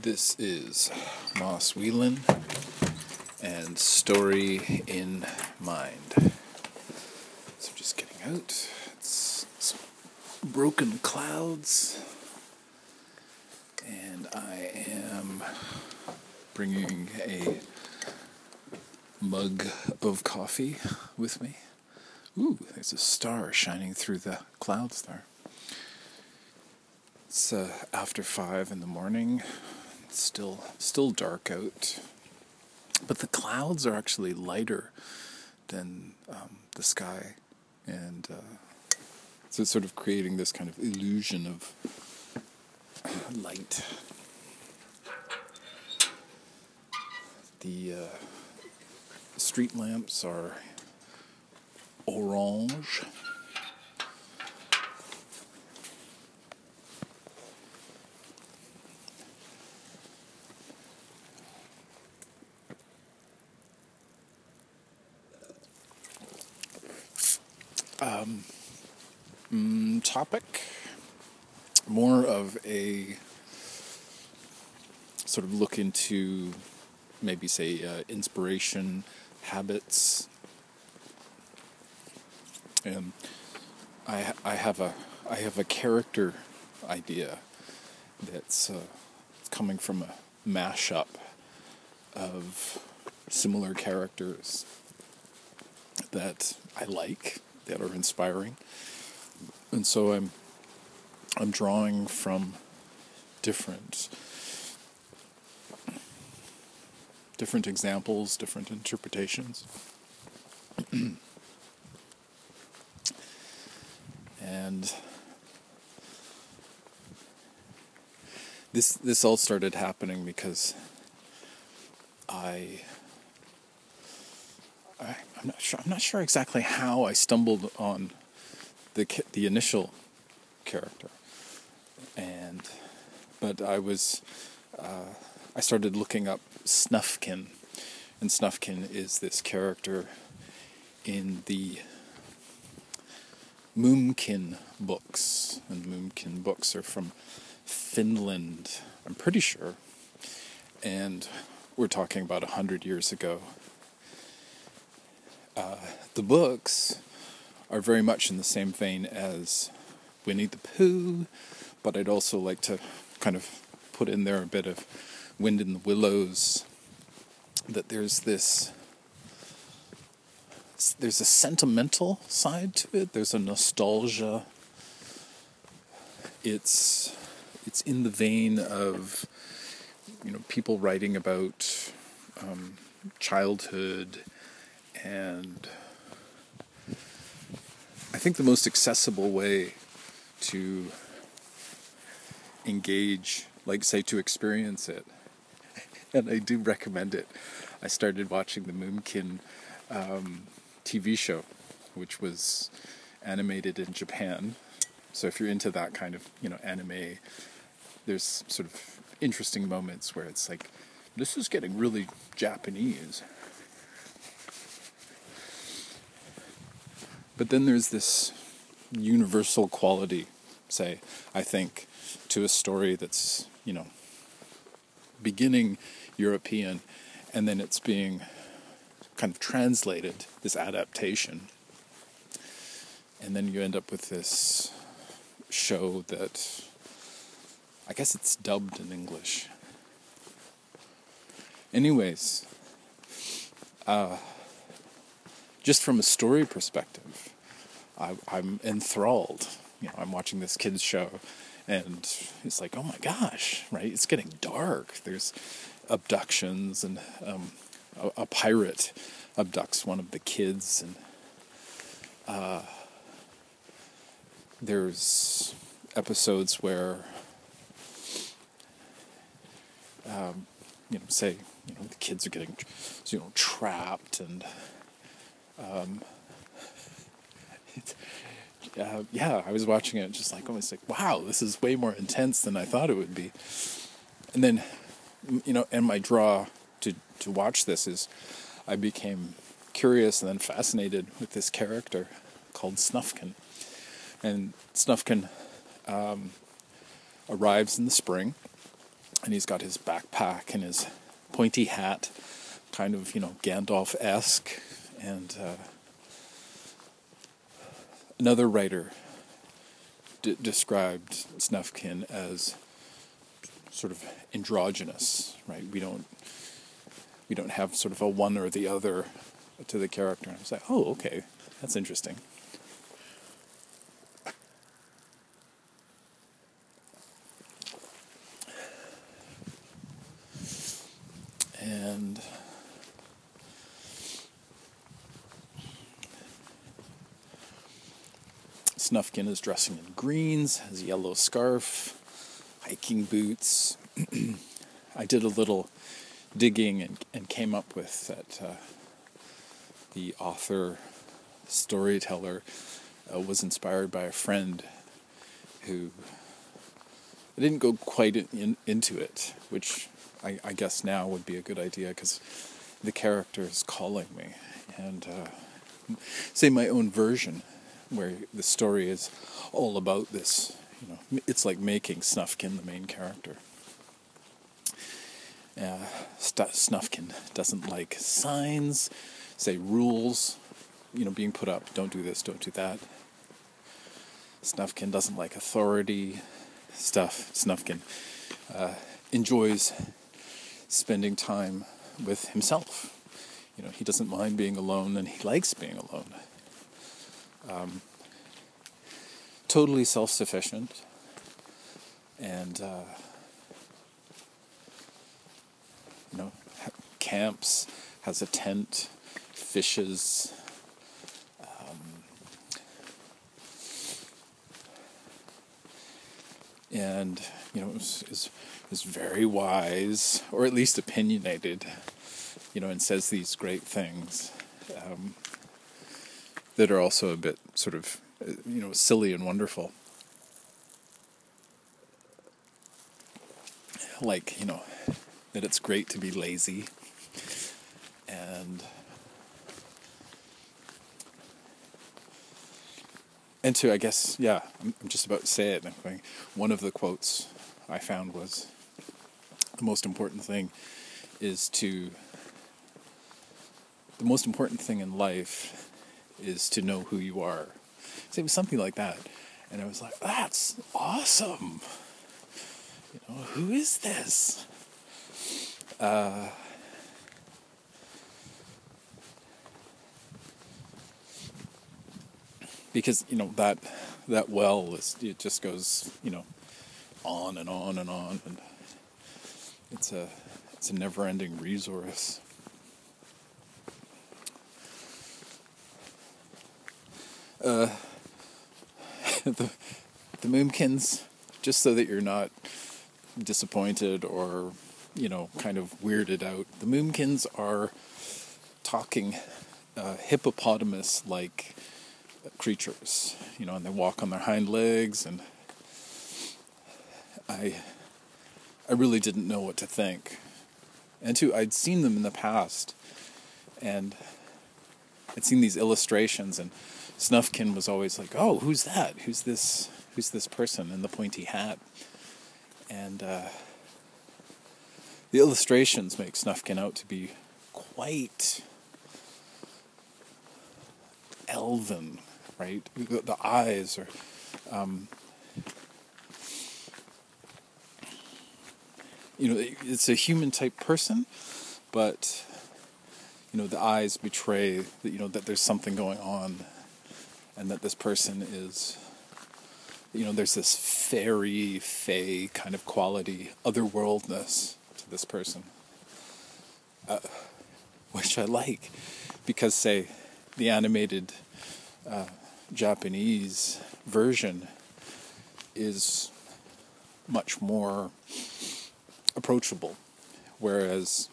This is Moss Whelan and Story in Mind. So just getting out. It's some broken clouds. And I am bringing a mug of coffee with me. Ooh, there's a star shining through the clouds there. It's uh, after five in the morning. It's still still dark out, but the clouds are actually lighter than um, the sky, and uh, so it's sort of creating this kind of illusion of light. The uh, street lamps are orange. Um, mm, topic? More of a sort of look into maybe say uh, inspiration habits. And I I have a I have a character idea that's uh, coming from a mashup of similar characters that I like that are inspiring, and so I'm I'm drawing from different different examples, different interpretations. and this this all started happening because I, I am not sure I'm not sure exactly how I stumbled on the the initial character, and but I was uh, I started looking up Snufkin, and Snufkin is this character in the Moomkin books, and Moomkin books are from Finland, I'm pretty sure, and we're talking about a hundred years ago. Uh, the books are very much in the same vein as Winnie the Pooh, but I'd also like to kind of put in there a bit of Wind in the Willows. That there's this there's a sentimental side to it. There's a nostalgia. It's it's in the vein of you know people writing about um, childhood and I think the most accessible way to engage, like say to experience it, and I do recommend it. I started watching the Moomkin um, TV show, which was animated in Japan. So if you're into that kind of you know anime, there's sort of interesting moments where it's like, this is getting really Japanese. But then there's this universal quality, say, I think, to a story that's, you know, beginning European and then it's being kind of translated, this adaptation. And then you end up with this show that I guess it's dubbed in English. Anyways, uh, just from a story perspective, I, I'm enthralled. You know, I'm watching this kids show, and it's like, oh my gosh, right? It's getting dark. There's abductions, and um, a, a, pirate abducts one of the kids, and uh, there's episodes where, um, you know, say, you know, the kids are getting, you know, trapped and um, uh, yeah, I was watching it just like almost like, wow, this is way more intense than I thought it would be. And then, you know, and my draw to to watch this is, I became curious and then fascinated with this character called Snufkin, and Snufkin um, arrives in the spring, and he's got his backpack and his pointy hat, kind of you know Gandalf esque, and uh, another writer d- described Snufkin as sort of androgynous, right? We don't we don't have sort of a one or the other to the character. And I was like, oh, okay, that's interesting. Snufkin is dressing in greens, has a yellow scarf, hiking boots. I did a little digging and, and came up with that uh, the author, storyteller, uh, was inspired by a friend who I didn't go quite in, into it, which I, I, guess now would be a good idea because the character is calling me. And uh, say my own version, where the story is all about this. You know, it's like making Snufkin the main character. Uh, Snufkin doesn't like signs, say rules, you know, being put up. Don't do this, don't do that. Snufkin doesn't like authority stuff. Snufkin uh, enjoys spending time with himself. You know, he doesn't mind being alone, and he likes being alone. Um, totally self-sufficient, and uh, you know, camps, has a tent, fishes. Um, and you know is, is is very wise, or at least opinionated, you know, and says these great things um, that are also a bit sort of uh, you know silly and wonderful. Like you know that it's great to be lazy and and to I guess yeah I'm, I'm just about to say it. I'm going, one of the quotes I found was the most important thing is to the most important thing in life is to know who you are. So it was something like that, and I was like, that's awesome. You know, who is this? Uh, because you know that that well is it just goes you know on and on and on and it's a it's a never-ending resource. Uh, the the Moomkins, just so that you're not disappointed or you know, kind of weirded out. The Moomkins are talking uh, hippopotamus like creatures, you know, and they walk on their hind legs, and I, I really didn't know what to think. And too, I'd seen them in the past, and I'd seen these illustrations, and Snufkin was always like, "Oh, who's that? Who's this? Who's this person in the pointy hat?" And uh, the illustrations make Snufkin out to be quite elven, right? The, the eyes are. Um, you know, it's a human type person, but you know the eyes betray that you know that there's something going on, and that this person is. You know, there's this fairy, fey kind of quality, otherworldness to this person, uh, which I like because, say, the animated uh, Japanese version is much more approachable, whereas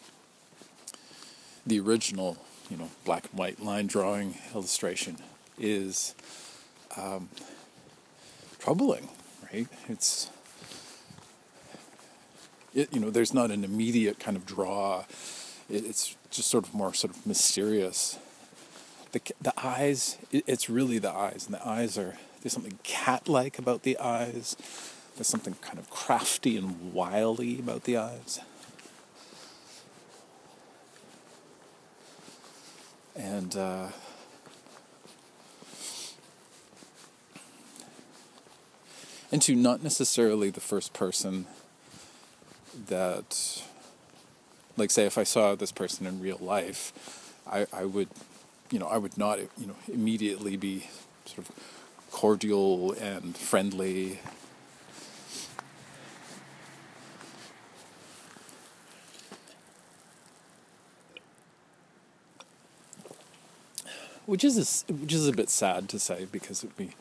the original, you know, black and white line drawing illustration is um, troubling, right? It's it, you know, there's not an immediate kind of draw. It, it's just sort of more sort of mysterious. The the eyes, it, it's really the eyes, and the eyes are there's something cat-like about the eyes. there's something kind of crafty and wily about the eyes. And uh, and to not necessarily the first person that like say if I saw this person in real life, I, I would you know, I would not you know immediately be sort of cordial and friendly. Which is a, which is a bit sad to say because it'd be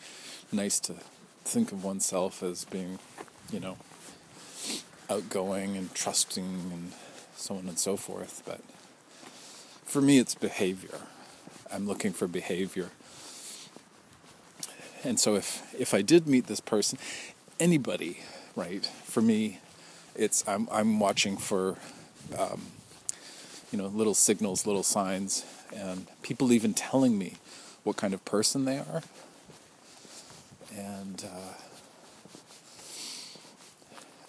nice to think of oneself as being, you know, outgoing and trusting and so on and so forth. But for me, it's behavior. I'm looking for behavior. And so if if I did meet this person, anybody, right? For me, it's I'm I'm watching for, um, you know, little signals, little signs, and people even telling me what kind of person they are. And uh,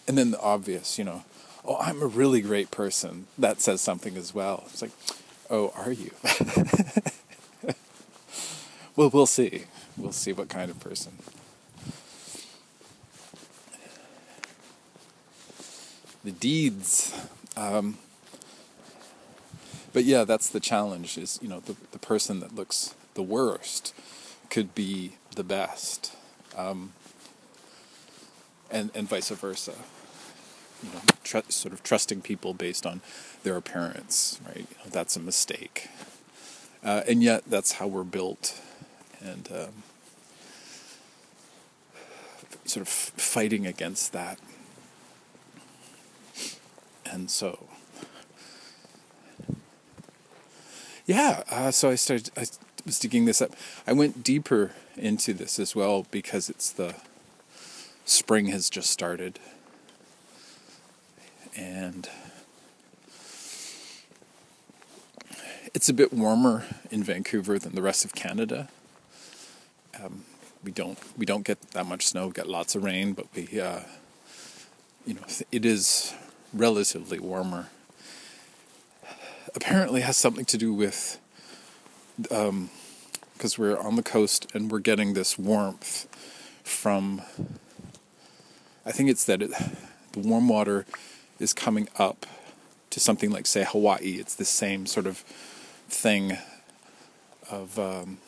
and then the obvious, you know, oh, I'm a really great person. That says something as well. It's like, oh, are you? well, we'll see. We'll see what kind of person. The deeds. Um, but yeah, that's the challenge. Is you know the the person that looks the worst could be the best, um, and and vice versa. You know, tr- sort of trusting people based on their appearance, right? You know, that's a mistake, uh, and yet that's how we're built, and um, sort of fighting against that, and so yeah, uh, so I started. I was digging this up. I went deeper into this as well because it's the spring has just started, and it's a bit warmer in Vancouver than the rest of Canada. Um, we don't we don't get that much snow. We get lots of rain, but we uh, you know it is relatively warmer apparently has something to do with because we're on the coast and we're getting this warmth from. I think it's that it, the warm water is coming up to something like, say, Hawaii. It's the same sort of thing of, um,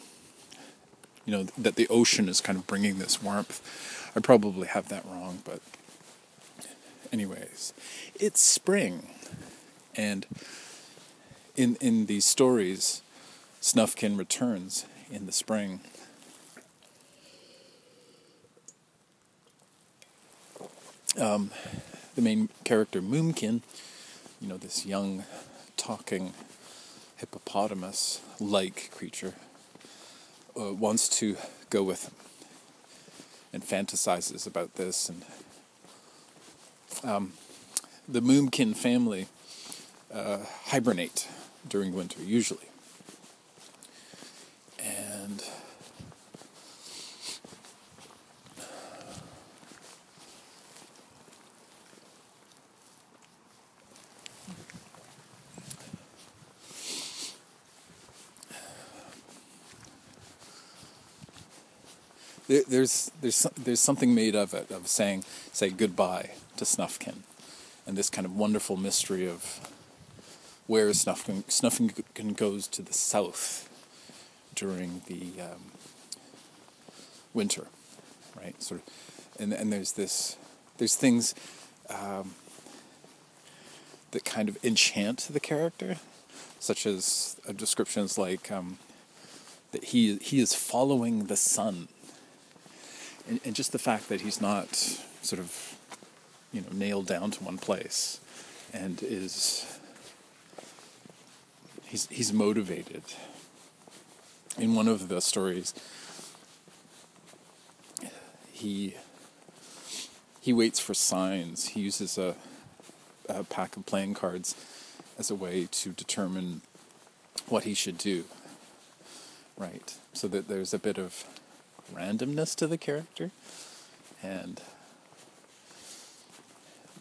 you know, that the ocean is kind of bringing this warmth. I probably have that wrong, but, anyways, it's spring. And in in these stories, Snufkin returns in the spring. Um, the main character Moomkin, you know, this young, talking hippopotamus-like creature, uh, wants to go with him and fantasizes about this. And um, the Moomkin family uh, hibernate during winter, usually. There's there's there's something made of it of saying say goodbye to Snufkin, and this kind of wonderful mystery of whereas Snufkin, Snufkin goes to the south during the um, winter, right? Sort of, and and there's this, there's things um, that kind of enchant the character, such as uh, descriptions like um, that he he is following the sun, and, and just the fact that he's not sort of, you know, nailed down to one place, and is he's he's motivated. In one of the stories, he he waits for signs. He uses a, a pack of playing cards as a way to determine what he should do. Right, so that there's a bit of randomness to the character, and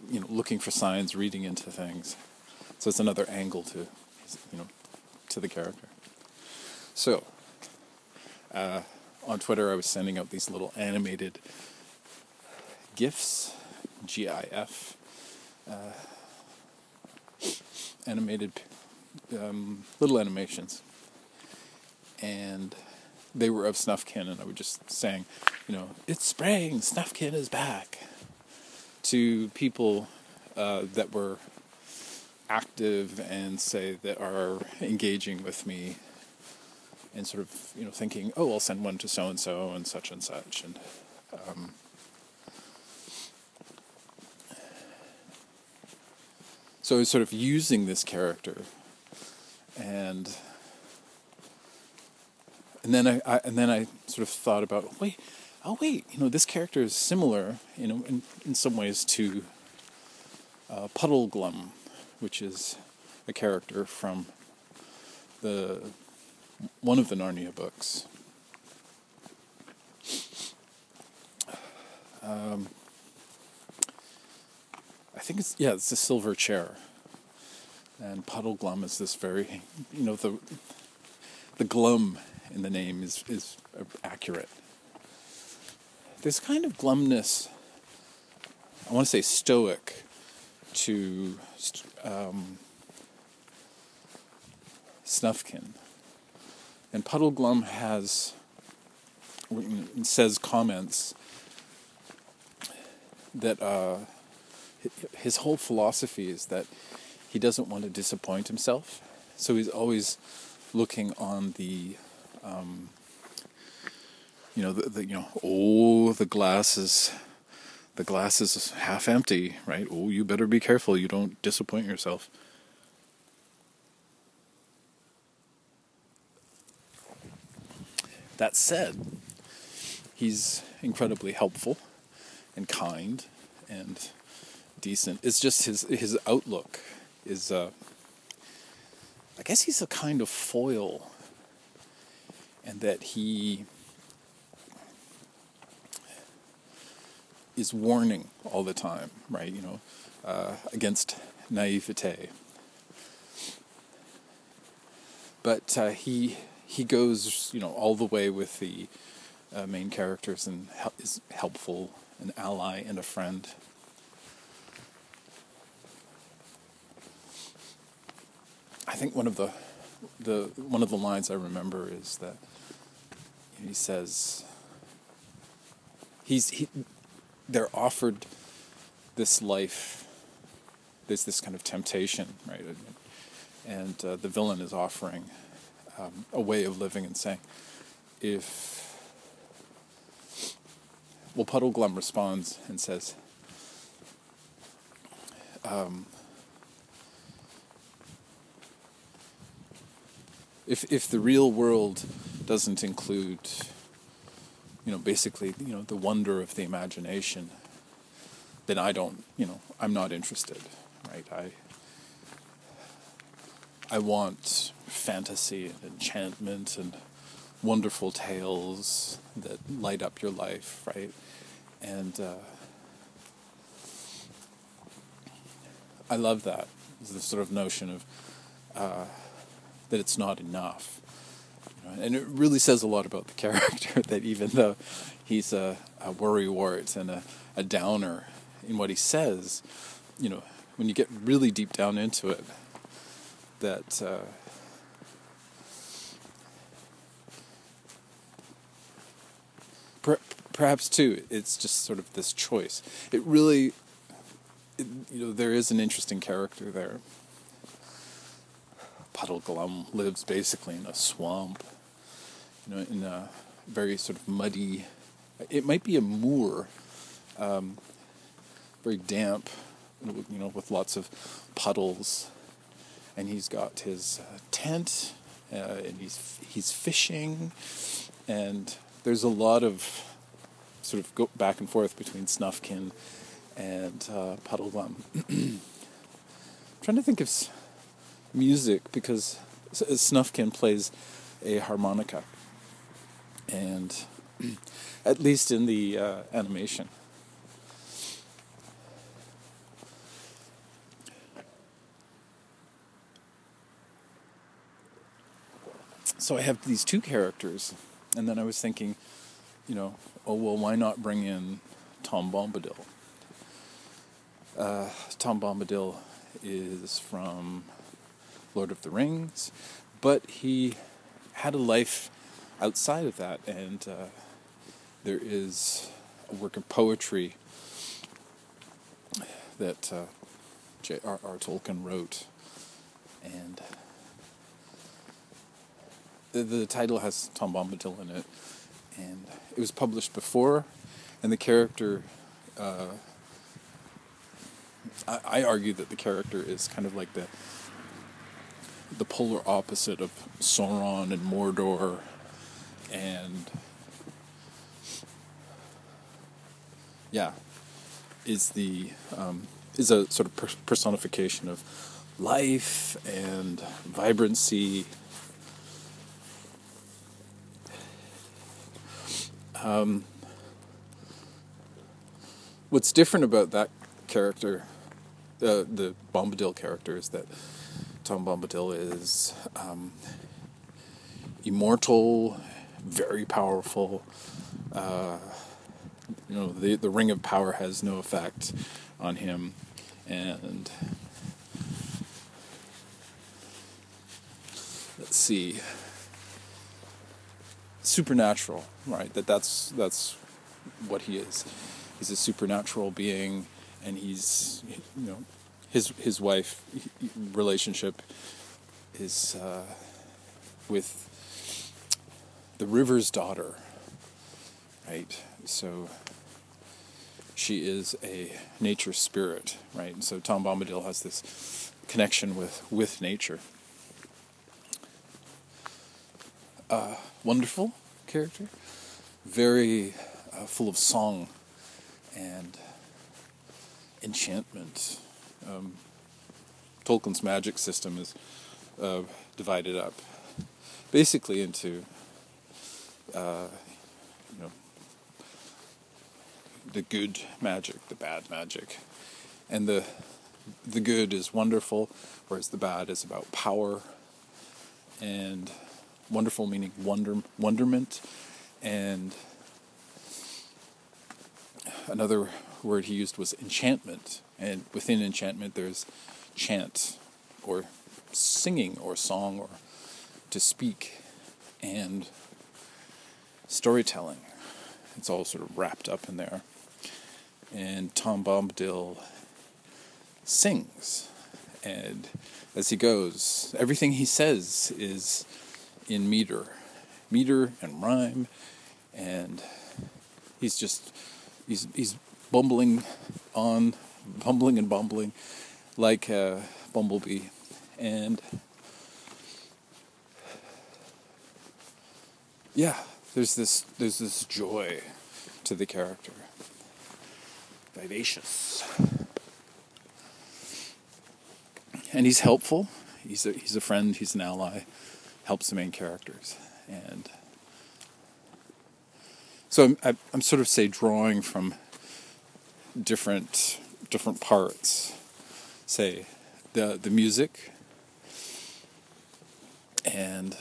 you know, looking for signs, reading into things. So it's another angle to, you know, to the character. So, uh, on Twitter, I was sending out these little animated GIFs, G-I-F, uh, animated um, little animations, and they were of Snufkin, and I was just saying, you know, it's spring, Snufkin is back, to people uh, that were active and say that are engaging with me and sort of you know thinking oh i'll send one to so and so and such and such and um, so I was sort of using this character and and then I, I, and then I sort of thought about wait oh wait you know this character is similar you know in, in some ways to uh, Puddleglum which is a character from the one of the Narnia books. Um, I think it's yeah, it's the silver chair, and Puddleglum is this very, you know, the the glum in the name is is accurate. This kind of glumness. I want to say stoic to um, Snufkin. And Puddleglum has says comments that uh, his whole philosophy is that he doesn't want to disappoint himself, so he's always looking on the, um, you know, the, the, you know, oh, the glass is the glass is half empty, right? Oh, you better be careful you don't disappoint yourself. That said, he's incredibly helpful and kind and decent. It's just his his outlook is uh, I guess he's a kind of foil and that he is warning all the time, right? You know, uh, against naivete. But uh, he he goes, you know, all the way with the uh, main characters and hel- is helpful, an ally and a friend. I think one of the the one of the lines I remember is that he says he's he they're offered this life. There's this kind of temptation, right? And uh, the villain is offering um, a way of living and saying, if well, Puddleglum responds and says, um, if if the real world doesn't include you know, basically, you know, the wonder of the imagination, then I don't, you know, I'm not interested, right? I, I want fantasy and enchantment and wonderful tales that light up your life, right? And uh, I love that, the sort of notion of uh, that it's not enough and it really says a lot about the character that even though he's a, a worrywart and a, a downer in what he says, you know, when you get really deep down into it, that uh, per- perhaps too, it's just sort of this choice. It really, it, you know, there is an interesting character there. Puddleglum lives basically in a swamp you know, in a very sort of muddy. It might be a moor, um, very damp, you know, with lots of puddles, and he's got his uh, tent, uh, and he's he's fishing, and there's a lot of sort of go back and forth between Snufkin and uh, Puddleglum. trying to think of music because Snufkin plays a harmonica, and at least in the uh, animation. So I have these two characters, and then I was thinking, you know, oh well, why not bring in Tom Bombadil? Uh, Tom Bombadil is from Lord of the Rings, but he had a life outside of that, and uh, there is a work of poetry that uh, J.R.R. Tolkien wrote, and the, the title has Tom Bombadil in it, and it was published before, and the character. Uh, I, I argue that the character is kind of like the the polar opposite of Sauron and Mordor, and yeah, is the um, is a sort of personification of life and vibrancy. Um, what's different about that character, uh, the Bombadil character, is that Tom Bombadil is um, immortal, very powerful. Uh, you know, the the ring of power has no effect on him, and let's see, supernatural, right? That that's that's what he is. He's a supernatural being, and he's you know his his wife relationship is uh, with the river's daughter, right? So she is a nature spirit, right? And so Tom Bombadil has this connection with with nature. Uh, wonderful character, very uh, full of song and enchantment. Um, Tolkien's magic system is uh, divided up basically into uh, you know the good magic, the bad magic, and the the good is wonderful, whereas the bad is about power and wonderful meaning wonder wonderment. And another word he used was enchantment and within enchantment there's chant or singing or song or to speak and storytelling. It's all sort of wrapped up in there. And Tom Bombadil sings. And as he goes, everything he says is in meter, meter and rhyme, and he's just he's he's bumbling on, bumbling and bumbling like a bumblebee, and yeah, there's this there's this joy to the character vivacious. And he's helpful. He's a, he's a friend, he's an ally, helps the main characters. And so I'm, I'm sort of, say, drawing from different, different parts. Say, the, the music and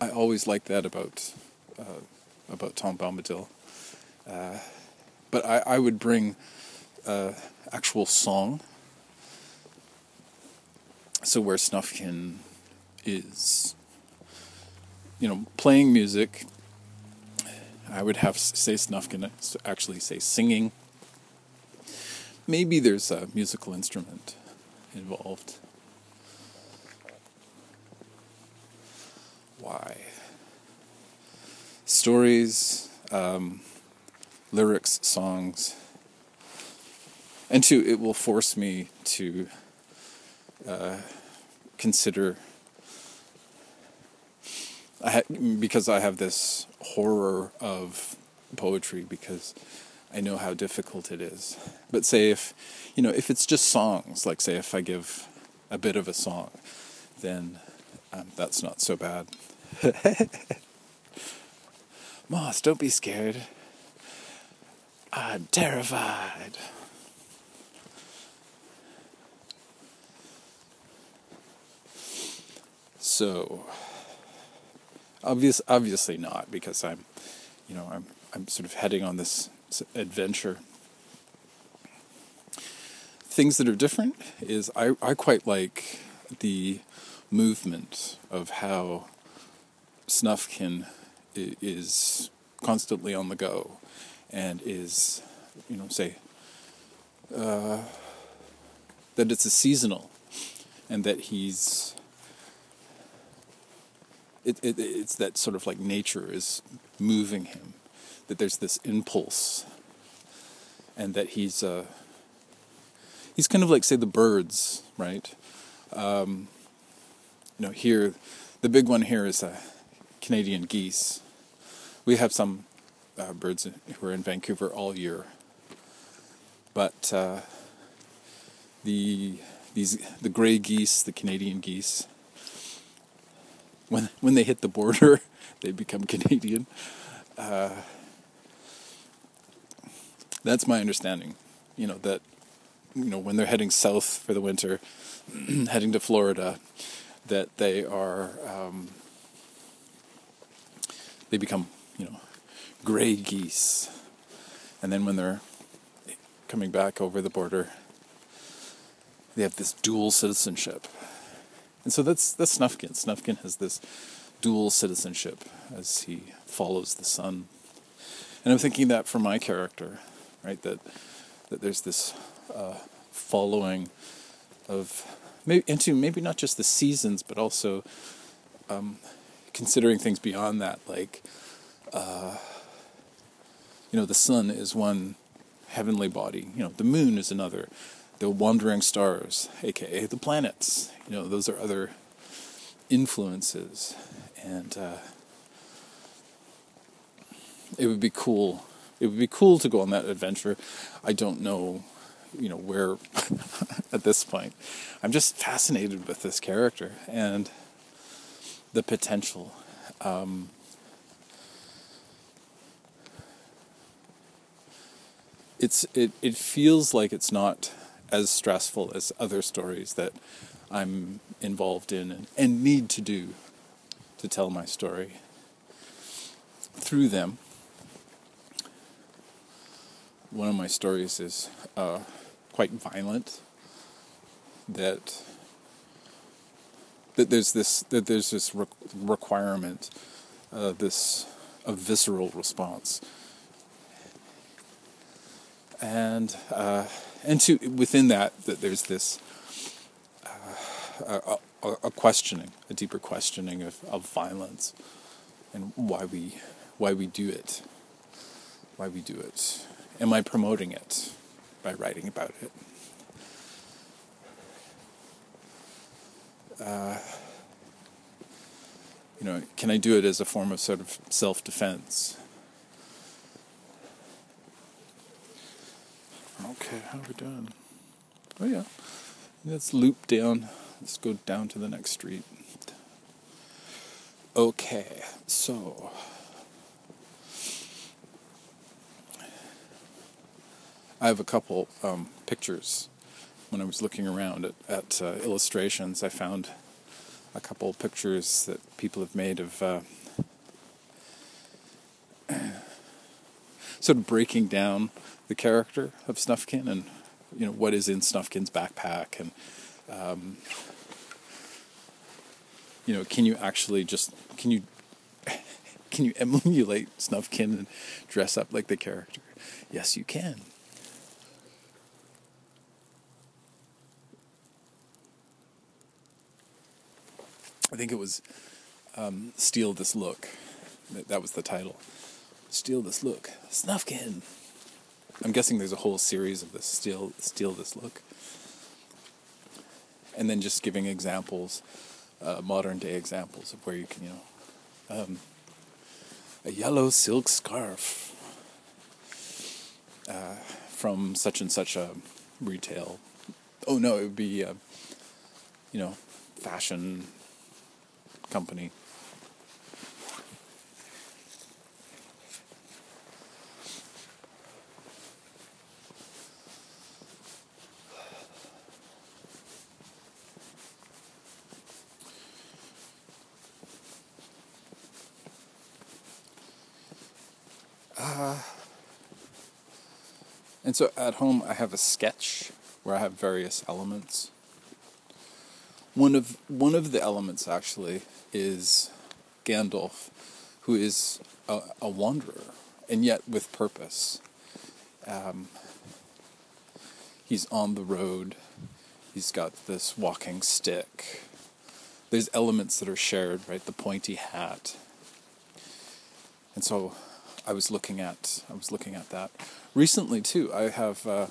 I always like that about uh, about Tom Bombadil. Uh, but I, I would bring uh, actual song. So where Snufkin is, you know, playing music, I would have say Snufkin actually say singing. Maybe there's a musical instrument involved. Why? Stories. Um, lyrics, songs. And two, it will force me to uh, consider, I ha- because I have this horror of poetry because I know how difficult it is. But say if, you know, if it's just songs, like say if I give a bit of a song, then um, that's not so bad. Moss, don't be scared. I'm terrified. So, obvious, obviously not, because I'm, you know, I'm, I'm sort of heading on this adventure. Things that are different is I, I quite like the movement of how Snufkin is constantly on the go and is, you know, say, uh, that it's a seasonal and that he's it, it, it's that sort of like nature is moving him that there's this impulse and that he's uh, he's kind of like say the birds right? Um, you know here the big one here is uh, Canadian geese. We have some uh, birds who are in Vancouver all year. But uh, the these the gray geese, the Canadian geese, when when they hit the border, they become Canadian. That's my understanding. You know that you know when they're heading south for the winter, heading to Florida, that they are um, they become you know gray geese, and then when they're coming back over the border, they have this dual citizenship. And so that's that's Snufkin. Snufkin has this dual citizenship as he follows the sun. And I'm thinking that for my character, right? That that there's this uh, following of maybe into maybe not just the seasons, but also um, considering things beyond that. Like, uh, you know, the sun is one heavenly body. You know, the moon is another the wandering stars, aka the planets. You know, those are other influences, and uh, it would be cool. It would be cool to go on that adventure. I don't know, you know, where at this point. I'm just fascinated with this character and the potential. Um, it's it, it feels like it's not as stressful as other stories that I'm involved in and, and need to do to tell my story through them. One of my stories is uh, quite violent. That that there's this that there's this re- requirement, uh, this a visceral response, and. Uh, and to within that, that there's this uh, a, a, a, questioning, a deeper questioning of, of violence, and why we why we do it, why we do it. Am I promoting it by writing about it? Uh, you know, can I do it as a form of sort of self-defense? Okay, how are we doing? Oh yeah. Let's loop down. Let's go down to the next street. Okay, so I have a couple um, pictures. When I was looking around at, at uh, illustrations, I found a couple pictures that people have made of uh, sort of breaking down the character of Snufkin and you know what is in Snufkin's backpack and um, you know can you actually just can you can you emulate Snufkin and dress up like the character? Yes, you can. I think it was um, "Steal This Look." That, was the title. "Steal This Look," Snufkin. I'm guessing there's a whole series of this steal steal this look, and then just giving examples, uh, modern day examples of where you can you know, um, a yellow silk scarf uh, from such and such a retail. Oh no, it would be uh, you know fashion company. Uh, and so at home, I have a sketch where I have various elements. One of one of the elements actually is Gandalf, who is a, a wanderer and yet with purpose. Um, he's on the road. He's got this walking stick. There's elements that are shared, right? The pointy hat. And so I was looking at I was looking at that recently too. I have uh,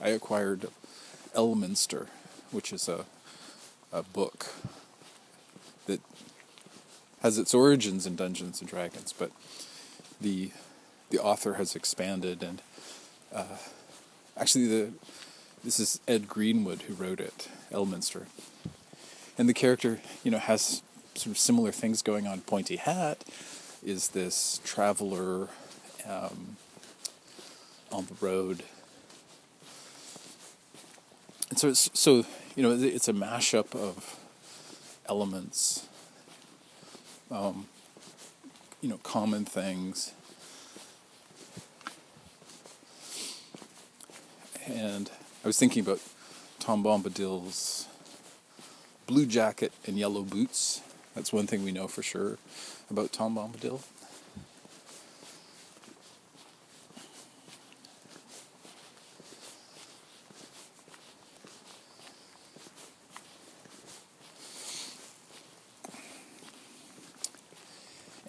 I acquired Elminster, which is a a book that has its origins in Dungeons and Dragons, but the the author has expanded and uh, actually the this is Ed Greenwood who wrote it, Elminster, and the character you know has sort of similar things going on. Pointy hat is this traveler um, on the road, and so so you know it's a mashup of elements, um, you know, common things. And I was thinking about Tom Bombadil's blue jacket and yellow boots. That's one thing we know for sure about Tom Bombadil.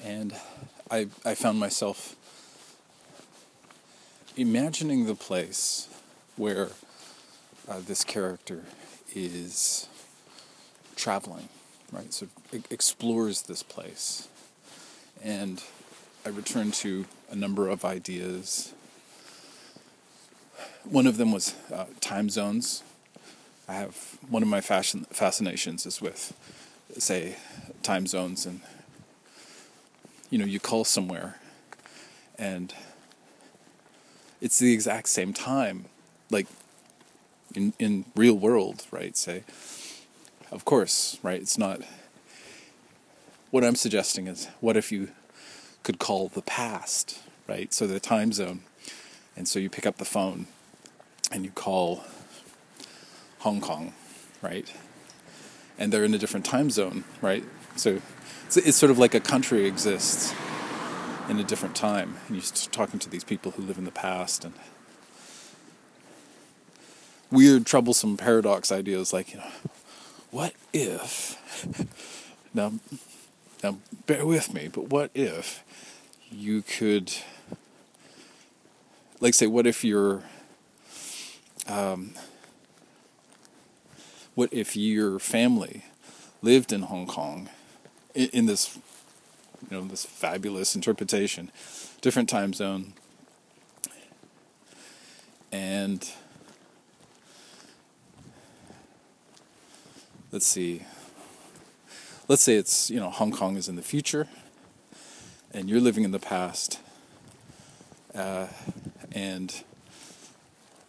And I, I found myself imagining the place where uh, this character is traveling, right? So it explores this place. And I returned to a number of ideas. One of them was uh, time zones. I have one of my fashion, fascinations is with, say, time zones, and you know, you call somewhere, and it's the exact same time like in in real world, right? Say, of course, right? It's not. What I'm suggesting is, what if you could call the past, right? So the time zone, and so you pick up the phone, and you call Hong Kong, right? And they're in a different time zone, right? So it's, it's sort of like a country exists in a different time, and you're talking to these people who live in the past and weird, troublesome paradox ideas like, you know, what if? Now, now, bear with me, but what if you could, like, say, what if you're, um, what if your family lived in Hong Kong in, this, you know, this fabulous interpretation, different time zone, and let's see. Let's say it's, you know, Hong Kong is in the future and you're living in the past. Uh, and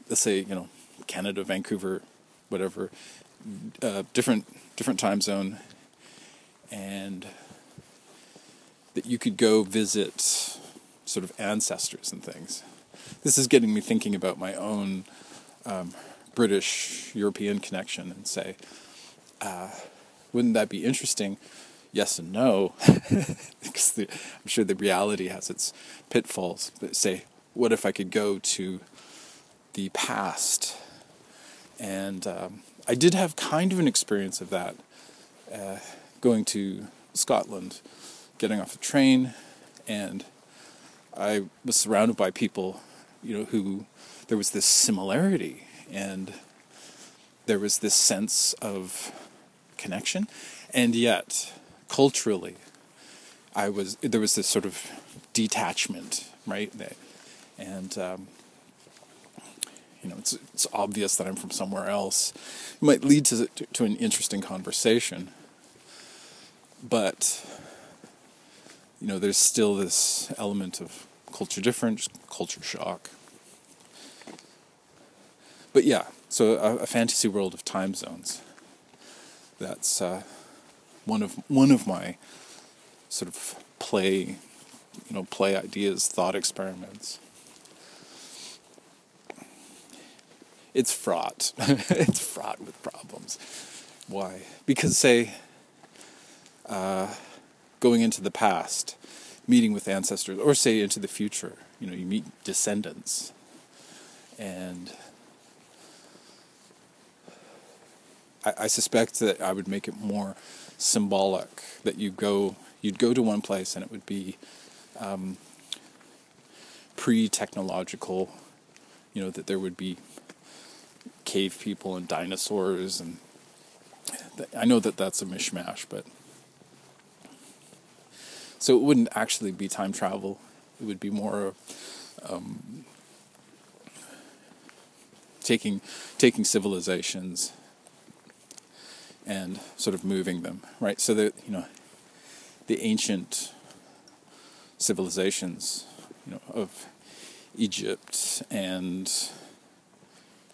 let's say, you know, Canada, Vancouver, whatever, uh, different different time zone, and that you could go visit sort of ancestors and things. This is getting me thinking about my own um, British European connection and say, uh, wouldn't that be interesting? Yes and no, because the, I'm sure the reality has its pitfalls. But say, what if I could go to the past? And um, I did have kind of an experience of that, uh, going to Scotland, getting off a train, and I was surrounded by people, you know, who there was this similarity, and there was this sense of connection, and yet culturally, I was there was this sort of detachment, right? And um, you know, it's it's obvious that I'm from somewhere else. It might lead to to, to an interesting conversation, but you know, there's still this element of culture difference, culture shock. But yeah, so a, a fantasy world of time zones that's uh, one of one of my sort of play you know, play ideas, thought experiments. It's fraught. it's fraught with problems. Why? Because, say, uh, going into the past, meeting with ancestors, or say into the future, you know, you meet descendants, and I, I suspect that I would make it more symbolic that you go, you'd go to one place and it would be um, pre-technological, you know, that there would be cave people and dinosaurs and I know that that's a mishmash, but so it wouldn't actually be time travel. It would be more um, taking taking civilizations and sort of moving them, right? So that you know, the ancient civilizations, you know, of Egypt and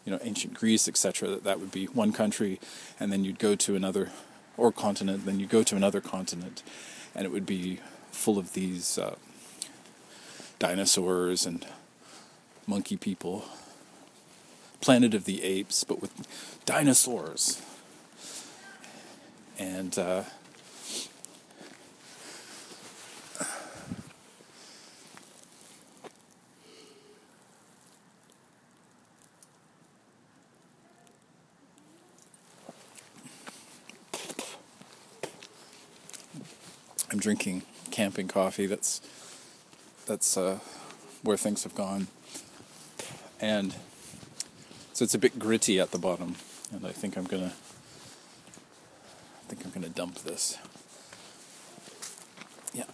you know ancient Greece, etc. That that would be one country, and then you'd go to another or continent, then you'd go to another continent, and it would be full of these uh, dinosaurs and monkey people. Planet of the Apes, but with dinosaurs and uh, I'm drinking camping coffee. That's that's uh, where things have gone, and so it's a bit gritty at the bottom, and I think I'm gonna I think I'm to dump this. Yeah.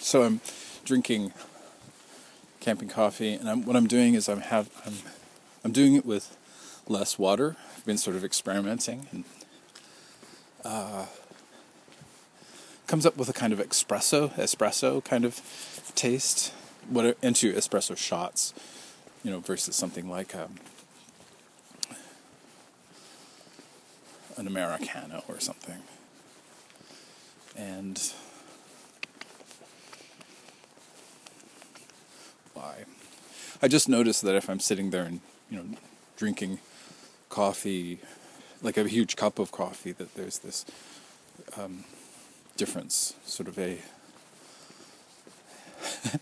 So I'm drinking camping coffee, and I'm, what I'm doing is I'm have I'm I'm doing it with less water. I've been sort of experimenting and uh, comes up with a kind of espresso espresso kind of taste. What into espresso shots, you know, versus something like um, an Americano or something. And why? I just noticed that if I'm sitting there and, you know, drinking coffee, like a huge cup of coffee, that there's this um, difference, sort of a.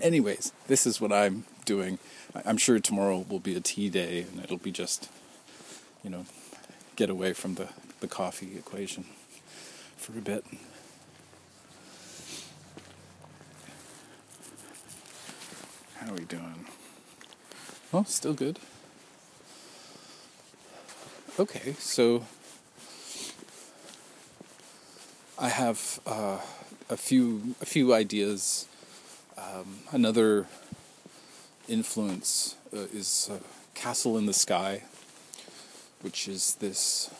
Anyways, this is what I'm doing. I'm sure tomorrow will be a tea day and it'll be just, you know, get away from the, the coffee equation for a bit. How are we doing? Well, still good. Okay, so I have uh, a few a few ideas. Um, another influence uh, is uh, Castle in the Sky which is this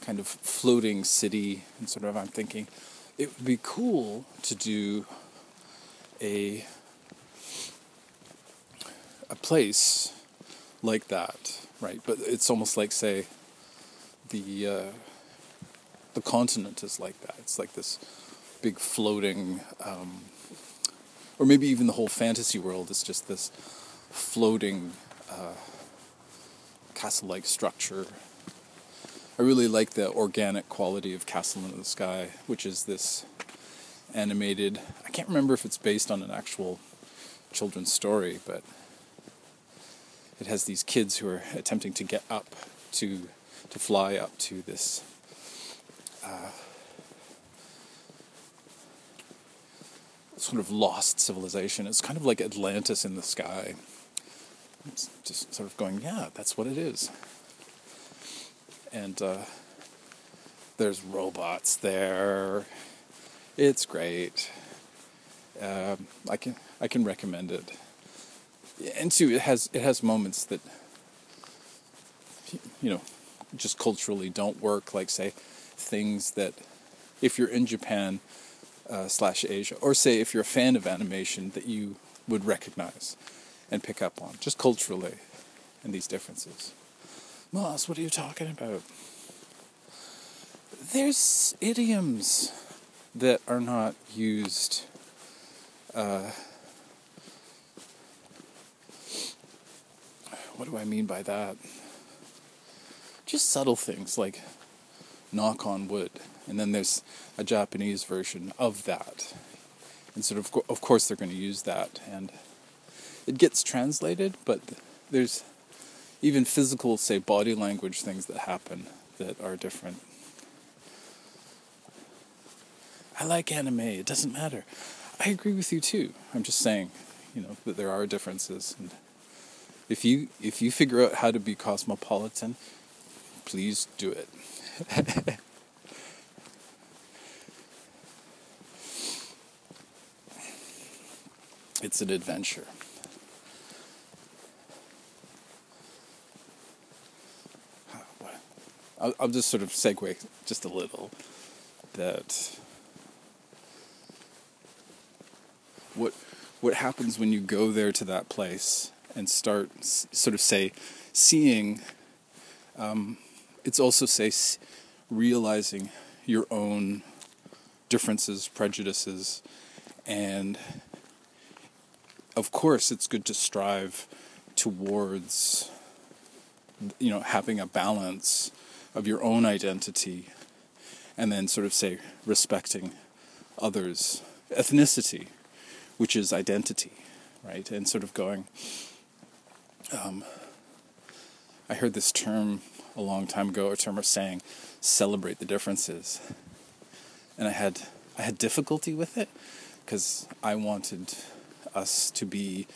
kind of floating city, and sort of I'm thinking it would be cool to do a a place like that, right? But it's almost like say the uh, the continent is like that. It's like this big floating, um, or maybe even the whole fantasy world is just this floating. Uh, castle like structure. I really like the organic quality of Castle in the Sky, which is this animated. I can't remember if it's based on an actual children's story, but it has these kids who are attempting to get up to to fly up to this uh, sort of lost civilization. It's kind of like Atlantis in the sky It's just sort of going, yeah, that's what it is. And uh, there's robots there. It's great. Um, I can I can recommend it. And two, it has it has moments that you know just culturally don't work. Like say things that if you're in Japan uh, slash Asia, or say if you're a fan of animation that you would recognize and pick up on, just culturally, and these differences. Moss, what are you talking about? there's idioms that are not used. Uh, what do I mean by that? Just subtle things like knock on wood. And then there's a Japanese version of that. And sort of, of course, they're going to use that. And it gets translated, but there's even physical, say, body language things that happen that are different. I like anime, it doesn't matter. I agree with you too. I'm just saying, you know, that there are differences. And if you if you figure out how to be cosmopolitan, please do it. it's an adventure. I'll, I'll just sort of segue just a little that what what happens when you go there to that place and start sort of say seeing um, it's also say realizing your own differences prejudices and of course it's good to strive towards you know having a balance of your own identity and then sort of say respecting others ethnicity which is identity right? And sort of going um, i heard this term a long time ago a term of saying celebrate the differences. And i had i had difficulty with it because i wanted us to be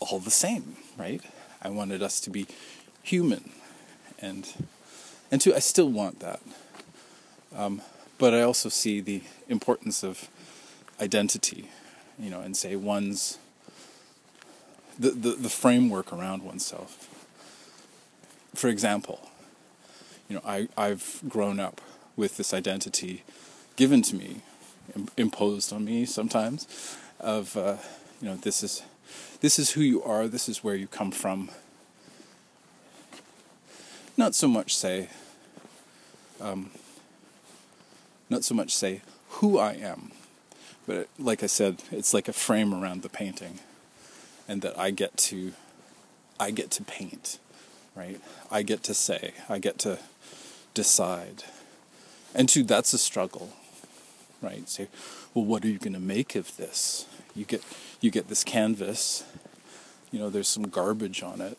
all the same right? I wanted us to be human. And and two, I still want that. Um, but I also see the importance of identity, you know, and say one's the, the, the framework around oneself. For example, you know, I, I've grown up with this identity given to me, imposed on me sometimes, of uh, you know, this is this is who you are, this is where you come from. Not so much say um, not so much say who I am, but like I said, it's like a frame around the painting, and that I get to, I get to paint, right? I get to say, I get to decide, and two, that's a struggle, right? Say, well, what are you going to make of this? You get, you get this canvas, you know, there's some garbage on it.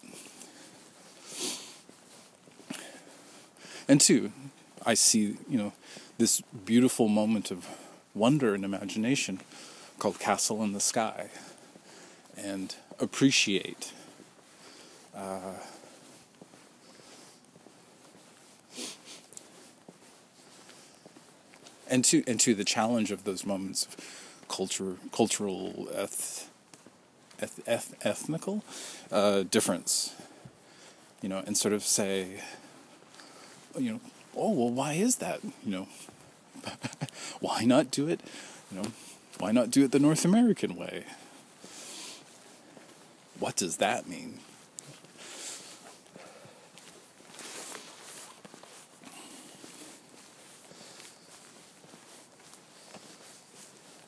And two, I see, you know, this beautiful moment of wonder and imagination called Castle in the Sky and appreciate uh, and to and to the challenge of those moments of culture cultural eth, eth, eth ethnical uh, difference. You know and sort of say you know oh well why is that? You know why not do it? You know why not do it the north american way what does that mean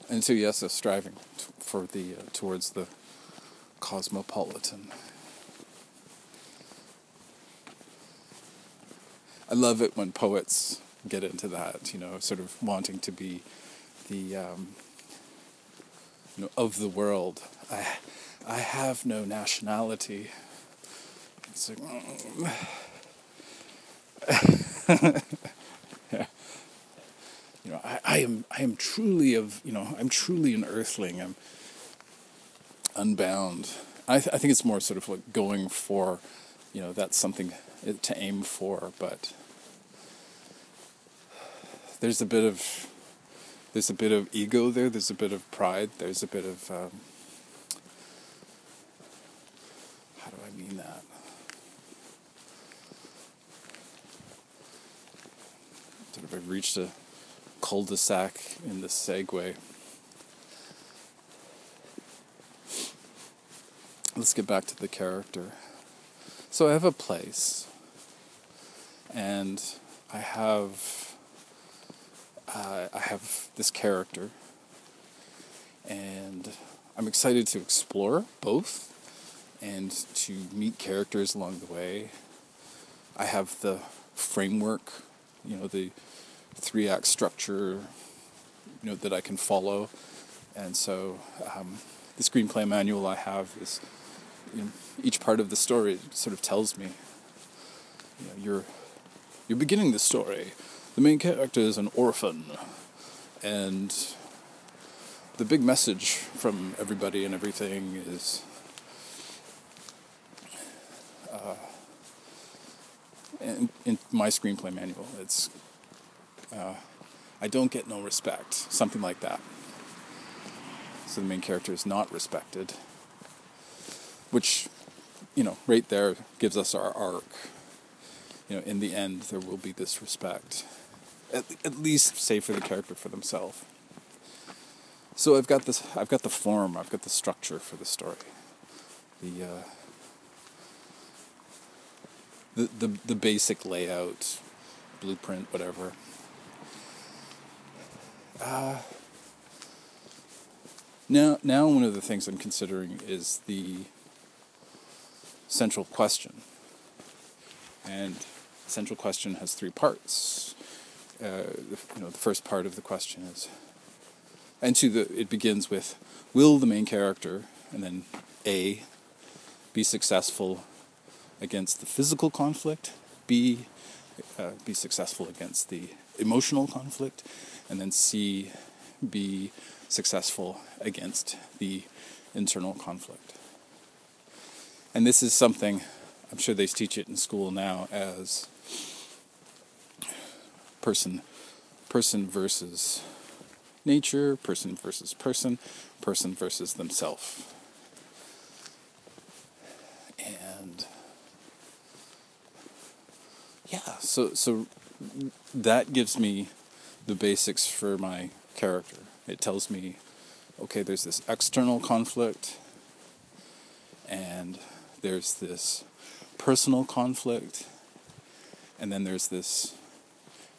and so yes a striving for the uh, towards the cosmopolitan I love it when poets get into that, you know, sort of wanting to be the, um, you know, of the world. I, I have no nationality. It's like, yeah. You know, I, I am, I am truly of, you know, I'm truly an earthling. I'm unbound. I, th- I think it's more sort of like going for, you know, that's something to aim for, but there's a bit of there's a bit of ego there. There's a bit of pride. There's a bit of um, how do I mean that? Sort of, I've reached a cul-de-sac in the segue. Let's get back to the character. So I have a place, and I have uh, I have this character, and I'm excited to explore both and to meet characters along the way. I have the framework, you know, the three act structure, you know, that I can follow, and so um, the screenplay manual I have is, you know, each part of the story sort of tells me, you know, you're you're beginning the story. The main character is an orphan, and the big message from everybody and everything is uh, in, in, my screenplay manual. It's uh, I don't get no respect, something like that. So the main character is not respected, which you know, right there gives us our arc. You know, in the end, there will be this respect, at, at least say for the character for themselves. So I've got this. I've got the form. I've got the structure for the story. The uh, the, the the basic layout, blueprint, whatever. Uh, now, now one of the things I'm considering is the central question, and the central question has three parts. Uh, you know, the first part of the question is and to the it begins with will the main character and then a be successful against the physical conflict b uh, be successful against the emotional conflict and then c be successful against the internal conflict and this is something i'm sure they teach it in school now as person person versus nature, person versus person, person versus themselves. And yeah, so so that gives me the basics for my character. It tells me, okay, there's this external conflict, and there's this personal conflict, and then there's this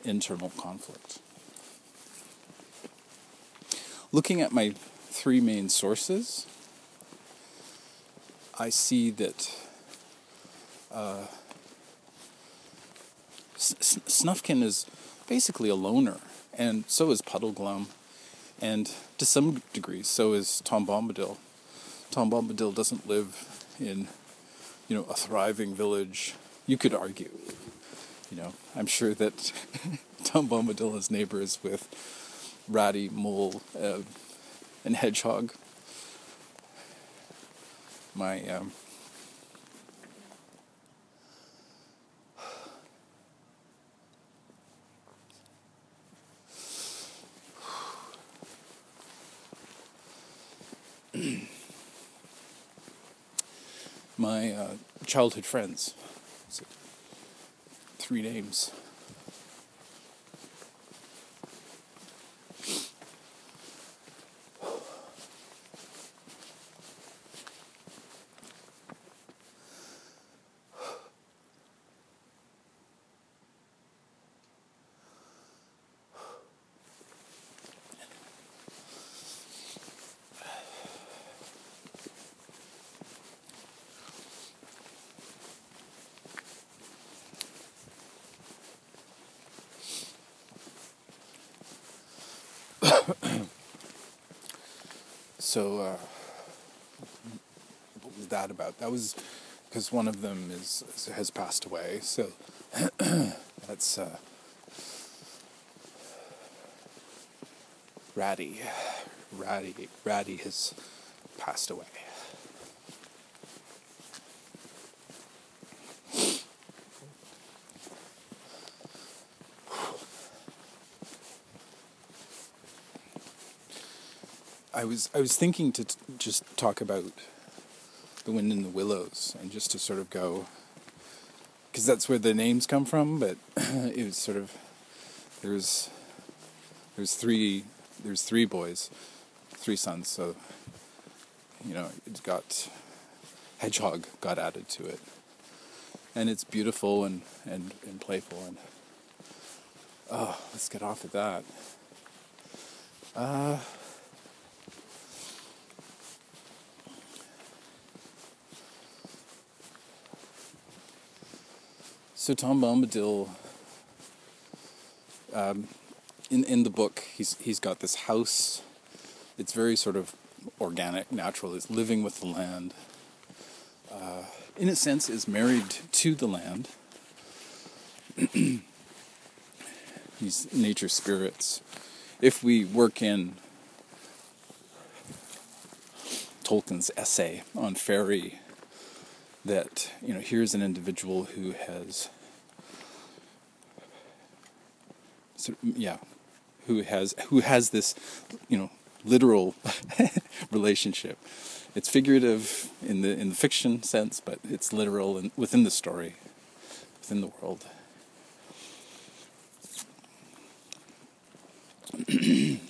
internal conflict looking at my three main sources, I see that uh, S- Snufkin is basically a loner, and so is Puddleglum, and to some degree, so is Tom Bombadil. Tom Bombadil doesn't live in, you know, a thriving village. You could argue, you know, I'm sure that Tom Bombadil neighbors with ratty mole uh, and hedgehog. My um, my uh, childhood friends. Three names. So, uh, what was that about? That was because one of them is has passed away. So that's uh, Ratty. Ratty. Ratty has passed away. I was I was thinking to t- just talk about the wind in the willows and just to sort of go because that's where the names come from. But it was sort of there's there's three there's three boys, three sons. So you know it's got hedgehog got added to it, and it's beautiful and and and playful and oh let's get off of that. Uh, so Tom Bombadil, um, in in the book, he's he's got this house. It's very sort of organic, natural. It's living with the land. Uh, in a sense, is married to the land. These nature spirits. If we work in Tolkien's essay on fairy, that you know, here's an individual who has, yeah, who has who has this, you know, literal relationship. It's figurative in the in the fiction sense, but it's literal in, within the story, within the world.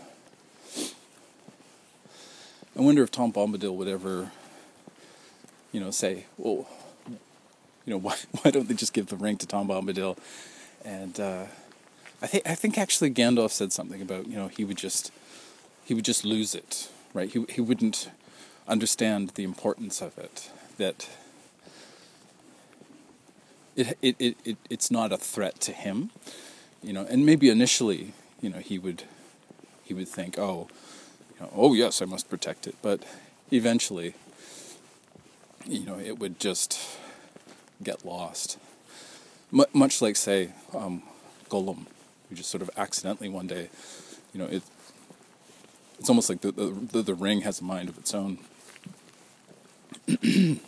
I wonder if Tom Bombadil would ever, you know, say, "Well, you know, why why don't they just give the ring to Tom Bombadil?" And uh, I think I think actually Gandalf said something about you know he would just he would just lose it, right? He he wouldn't understand the importance of it. That it it it, it it's not a threat to him, you know. And maybe initially, you know, he would he would think, oh, you know, oh yes, I must protect it. But eventually, you know, it would just get lost. M- much like, say, um, Gollum, who just sort of accidentally one day, you know, it. It's almost like the the, the ring has a mind of its own.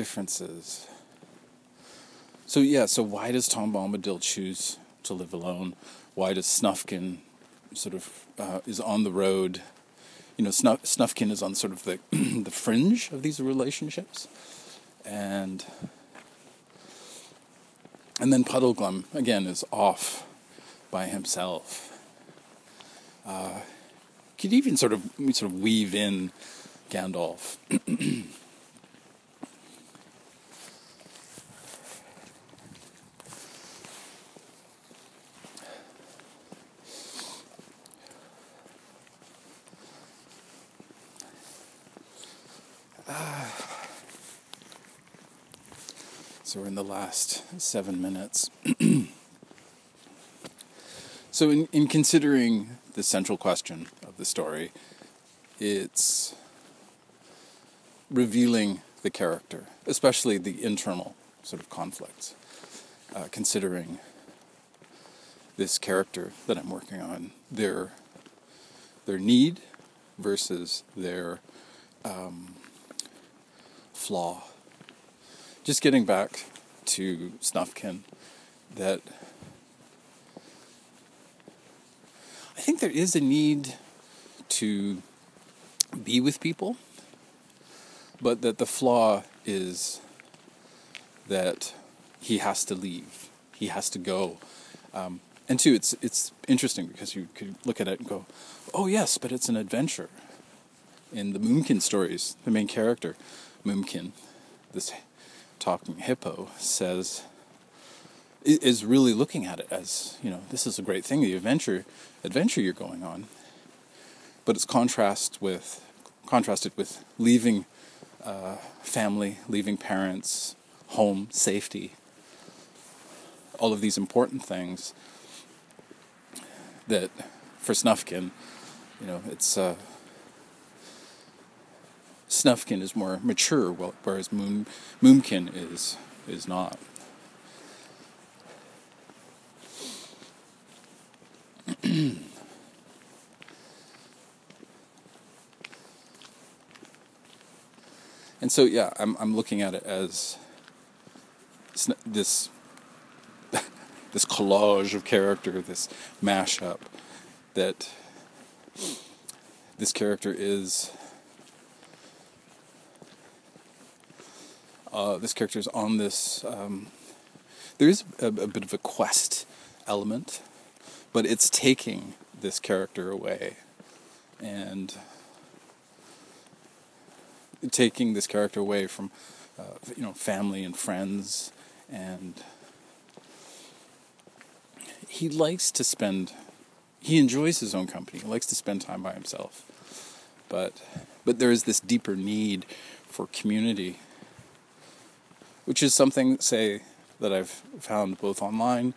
differences. So yeah, so why does Tom Bombadil choose to live alone? Why does Snufkin sort of uh, is on the road? You know, Snufkin is on sort of the the fringe of these relationships, and and then Puddleglum again is off by himself. Uh, could even sort of sort of weave in Gandalf. last seven minutes. so, in, in considering the central question of the story, it's revealing the character, especially the internal sort of conflicts, uh, considering this character that I'm working on, their their need versus their um, flaw just getting back to Snufkin, that I think there is a need to be with people, but that the flaw is that he has to leave, he has to go. Um, and two, it's it's interesting because you could look at it and go, "Oh yes, but it's an adventure." In the Moomin stories, the main character, Moomin, this talking hippo says is really looking at it as you know this is a great thing the adventure adventure you're going on. But it's contrast with contrasted with leaving uh, family leaving parents home safety all of these important things that for Snufkin you know it's uh, Snufkin is more mature, whereas Moon, Moomin is is not. and so, yeah, I'm I'm looking at it as this this collage of character, this mashup that this character is uh, this character is on this um, there is a, a bit of a quest element, but it's taking this character away and taking this character away from uh, you know family and friends and he likes to spend he enjoys his own company he likes to spend time by himself but but there is this deeper need for community which is something say that I've found both online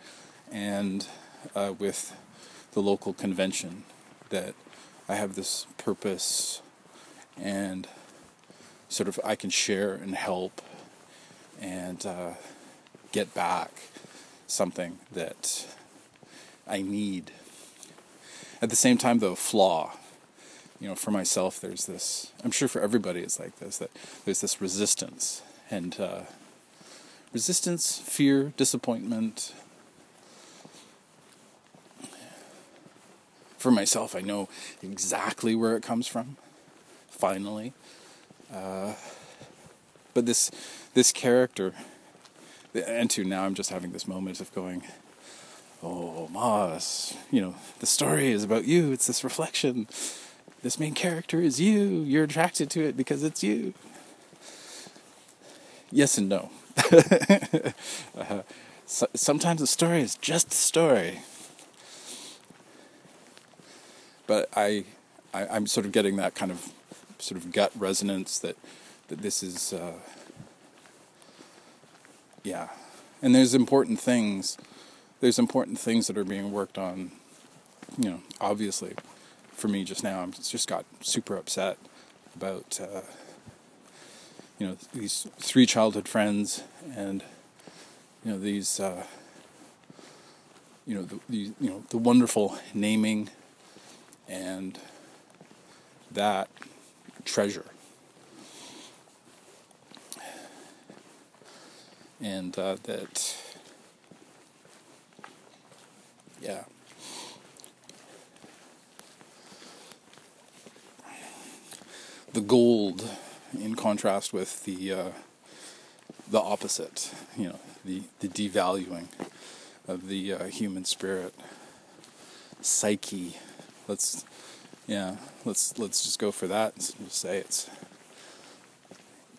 and uh, with the local convention that I have this purpose and sort of I can share and help and uh, get back something that I need. At the same time, though, flaw. You know, for myself, there's this. I'm sure for everybody, it's like this. That there's this resistance and uh, resistance, fear, disappointment. For myself, I know exactly where it comes from. Finally, uh, but this this character, and to now I'm just having this moment of going, oh Moss, you know, the story is about you. It's this reflection. This main character is you. You're attracted to it because it's you. Yes and no. so, sometimes the story is just a story. But I, I, I'm sort of getting that kind of sort of gut resonance that that this is uh, yeah and there's important things there's important things that are being worked on you know obviously for me just now i'm just got super upset about uh, you know these three childhood friends and you know these uh, you know the, the you know the wonderful naming and that treasure. And uh, that, yeah. The gold, in contrast with the uh, the opposite, you know, the the devaluing of the uh, human spirit, psyche. Let's yeah, let's let's just go for that. And say it's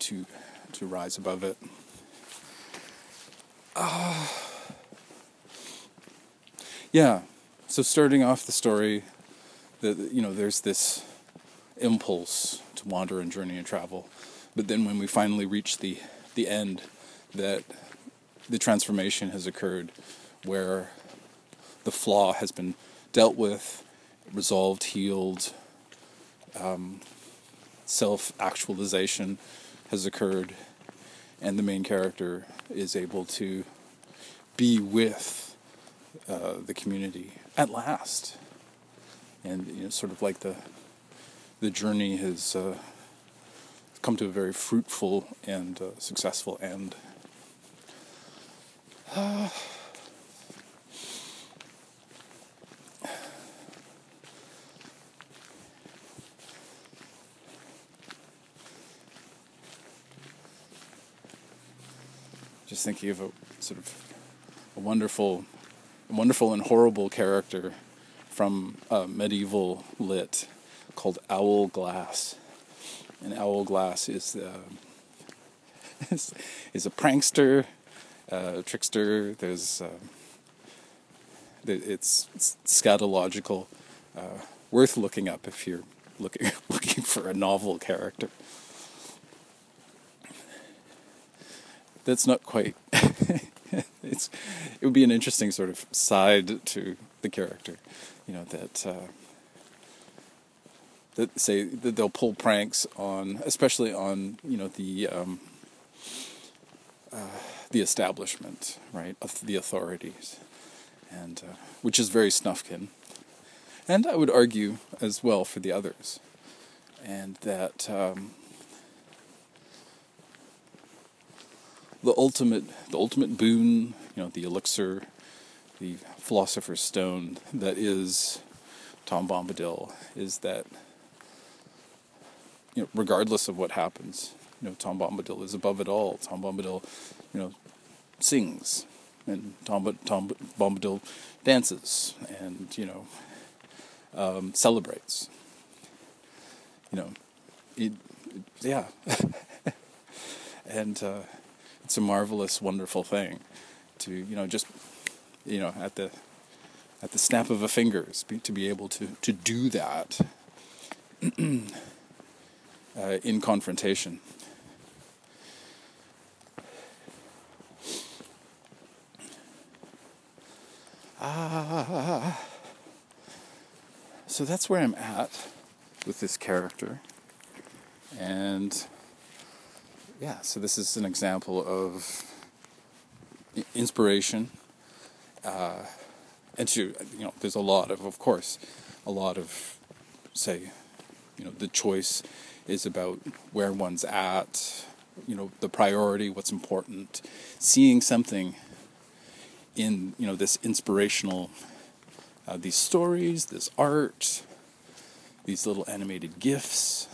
to to rise above it. Uh, yeah. So starting off the story, that you know, there's this impulse wander and journey and travel, but then when we finally reach the the end, that the transformation has occurred, where the flaw has been dealt with resolved, healed, um, self actualization has occurred, and the main character is able to be with uh, the community at last. And you know, sort of like the the journey has uh, come to a very fruitful and uh, successful end. just thinking of a sort of a wonderful, wonderful and horrible character from uh, medieval lit called Owl Glass. And Owl Glass is uh, is, is a prankster, uh, trickster. There's uh, it's, it's scatological, uh, worth looking up if you're looking looking for a novel character. that's not quite. it's it would be an interesting sort of side to the character, you know that. Uh, that say that they'll pull pranks on, especially on you know the um, uh, the establishment, right, of the authorities, and uh, which is very Snufkin, and I would argue as well for the others, and that um, the ultimate the ultimate boon, you know, the elixir, the philosopher's stone that is Tom Bombadil is that you know, regardless of what happens, you know, Tom Bombadil is above it all. Tom Bombadil, you know, sings, and Tom, Tom Bombadil dances and you know um, celebrates. You know, it, it, yeah, and uh, it's a marvelous, wonderful thing to you know just you know at the at the snap of a fingers be, to be able to to do that uh, in confrontation. Ah, so that's where I'm at with this character, and yeah, so this is an example of inspiration. Uh, and to you know, there's a lot of, of course, a lot of, say, you know, the choice is about where one's at, you know, the priority, what's important, seeing something in you know this inspirational, uh, these stories, this art, these little animated gifs,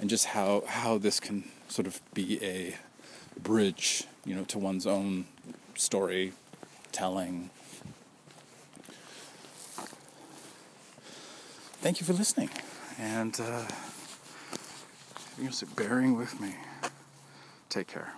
and just how how this can sort of be a bridge, you know, to one's own storytelling. Thank you for listening, and uh, you're bearing with me. Take care.